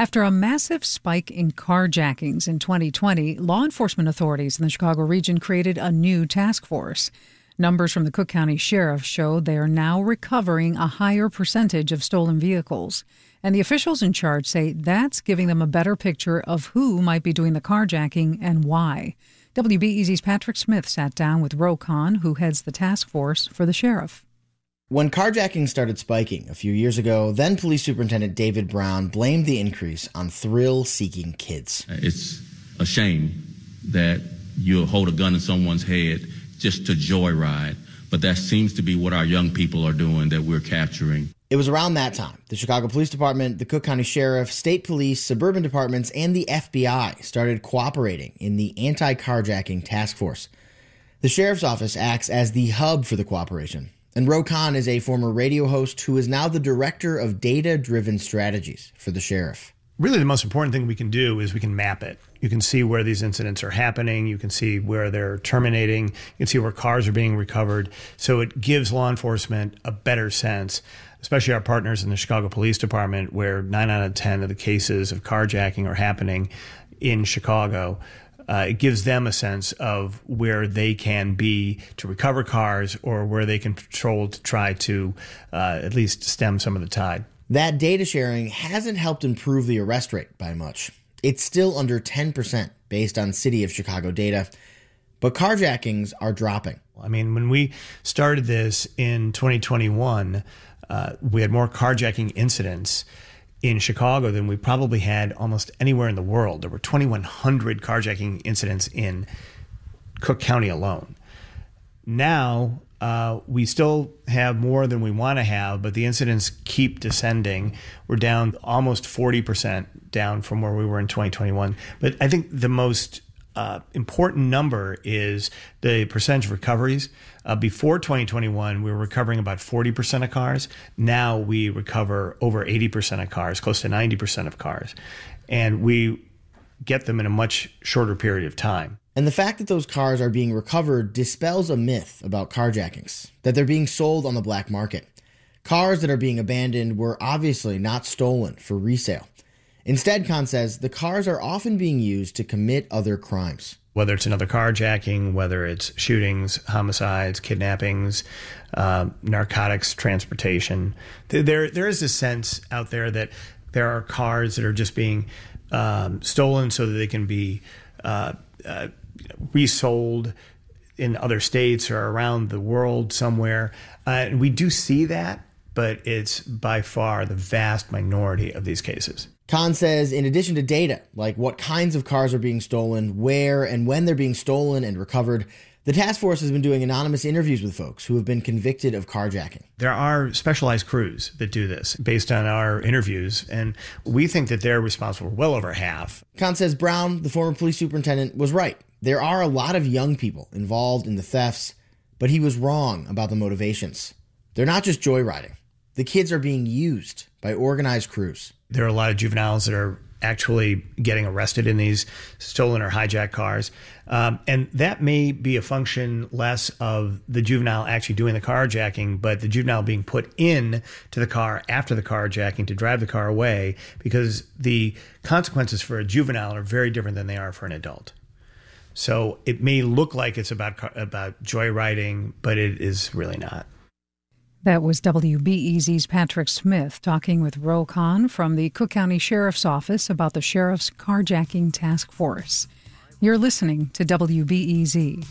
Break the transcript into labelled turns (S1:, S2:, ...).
S1: After a massive spike in carjackings in 2020, law enforcement authorities in the Chicago region created a new task force. Numbers from the Cook County Sheriff show they are now recovering a higher percentage of stolen vehicles. And the officials in charge say that's giving them a better picture of who might be doing the carjacking and why. WBEZ's Patrick Smith sat down with Ro Khan, who heads the task force for the sheriff.
S2: When carjacking started spiking a few years ago, then Police Superintendent David Brown blamed the increase on thrill seeking kids.
S3: It's a shame that you'll hold a gun in someone's head just to joyride, but that seems to be what our young people are doing that we're capturing.
S2: It was around that time the Chicago Police Department, the Cook County Sheriff, state police, suburban departments, and the FBI started cooperating in the anti carjacking task force. The sheriff's office acts as the hub for the cooperation. And Ro Khan is a former radio host who is now the director of data driven strategies for the sheriff.
S4: Really, the most important thing we can do is we can map it. You can see where these incidents are happening. You can see where they're terminating. You can see where cars are being recovered. So it gives law enforcement a better sense, especially our partners in the Chicago Police Department, where nine out of 10 of the cases of carjacking are happening in Chicago uh, it gives them a sense of where they can be to recover cars or where they can patrol to try to uh, at least stem some of the tide.
S2: That data sharing hasn't helped improve the arrest rate by much. It's still under 10% based on City of Chicago data, but carjackings are dropping.
S4: I mean, when we started this in 2021, uh, we had more carjacking incidents in Chicago than we probably had almost anywhere in the world. There were 2,100 carjacking incidents in Cook County alone. Now, uh, we still have more than we want to have, but the incidents keep descending. We're down almost 40% down from where we were in 2021. But I think the most uh, important number is the percentage of recoveries. Uh, before 2021, we were recovering about 40% of cars. Now we recover over 80% of cars, close to 90% of cars. And we get them in a much shorter period of time.
S2: And the fact that those cars are being recovered dispels a myth about carjackings, that they're being sold on the black market. Cars that are being abandoned were obviously not stolen for resale. Instead, Khan says the cars are often being used to commit other crimes.
S4: Whether it's another carjacking, whether it's shootings, homicides, kidnappings, uh, narcotics transportation, there there is a sense out there that there are cars that are just being um, stolen so that they can be uh, uh, resold in other states or around the world somewhere. Uh, we do see that, but it's by far the vast minority of these cases.
S2: Khan says, in addition to data, like what kinds of cars are being stolen, where and when they're being stolen and recovered, the task force has been doing anonymous interviews with folks who have been convicted of carjacking.
S4: There are specialized crews that do this based on our interviews, and we think that they're responsible for well over half.
S2: Khan says Brown, the former police superintendent, was right. There are a lot of young people involved in the thefts, but he was wrong about the motivations. They're not just joyriding, the kids are being used by organized crews.
S4: There are a lot of juveniles that are actually getting arrested in these stolen or hijacked cars. Um, and that may be a function less of the juvenile actually doing the carjacking, but the juvenile being put in to the car after the carjacking to drive the car away because the consequences for a juvenile are very different than they are for an adult. So it may look like it's about about joyriding, but it is really not.
S1: That was WBEZ's Patrick Smith talking with Ro Khan from the Cook County Sheriff's Office about the Sheriff's Carjacking Task Force. You're listening to WBEZ.